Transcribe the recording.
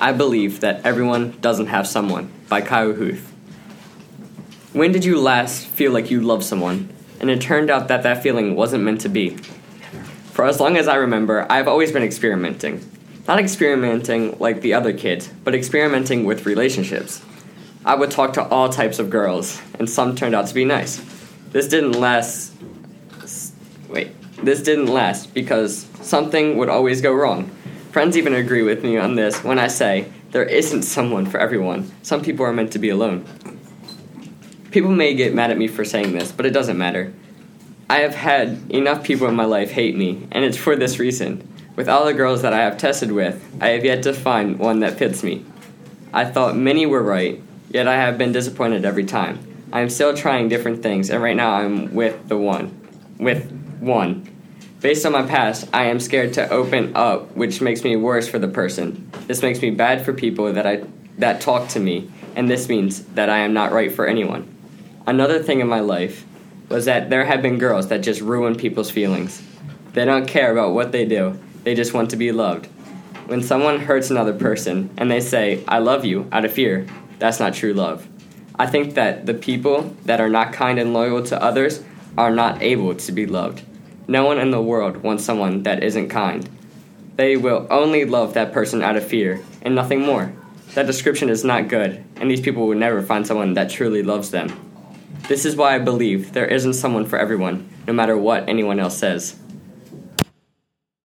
I believe that everyone doesn't have someone by Kyle Huth. When did you last feel like you loved someone, and it turned out that that feeling wasn't meant to be? For as long as I remember, I've always been experimenting. Not experimenting like the other kids, but experimenting with relationships. I would talk to all types of girls, and some turned out to be nice. This didn't last. Wait, this didn't last because something would always go wrong. Friends even agree with me on this when I say there isn't someone for everyone. Some people are meant to be alone. People may get mad at me for saying this, but it doesn't matter. I have had enough people in my life hate me, and it's for this reason. With all the girls that I have tested with, I have yet to find one that fits me. I thought many were right, yet I have been disappointed every time. I am still trying different things, and right now I'm with the one. With one. Based on my past, I am scared to open up, which makes me worse for the person. This makes me bad for people that I that talk to me, and this means that I am not right for anyone. Another thing in my life was that there have been girls that just ruin people's feelings. They don't care about what they do. They just want to be loved. When someone hurts another person and they say, I love you, out of fear, that's not true love. I think that the people that are not kind and loyal to others are not able to be loved. No one in the world wants someone that isn't kind. They will only love that person out of fear and nothing more. That description is not good, and these people will never find someone that truly loves them. This is why I believe there isn't someone for everyone, no matter what anyone else says.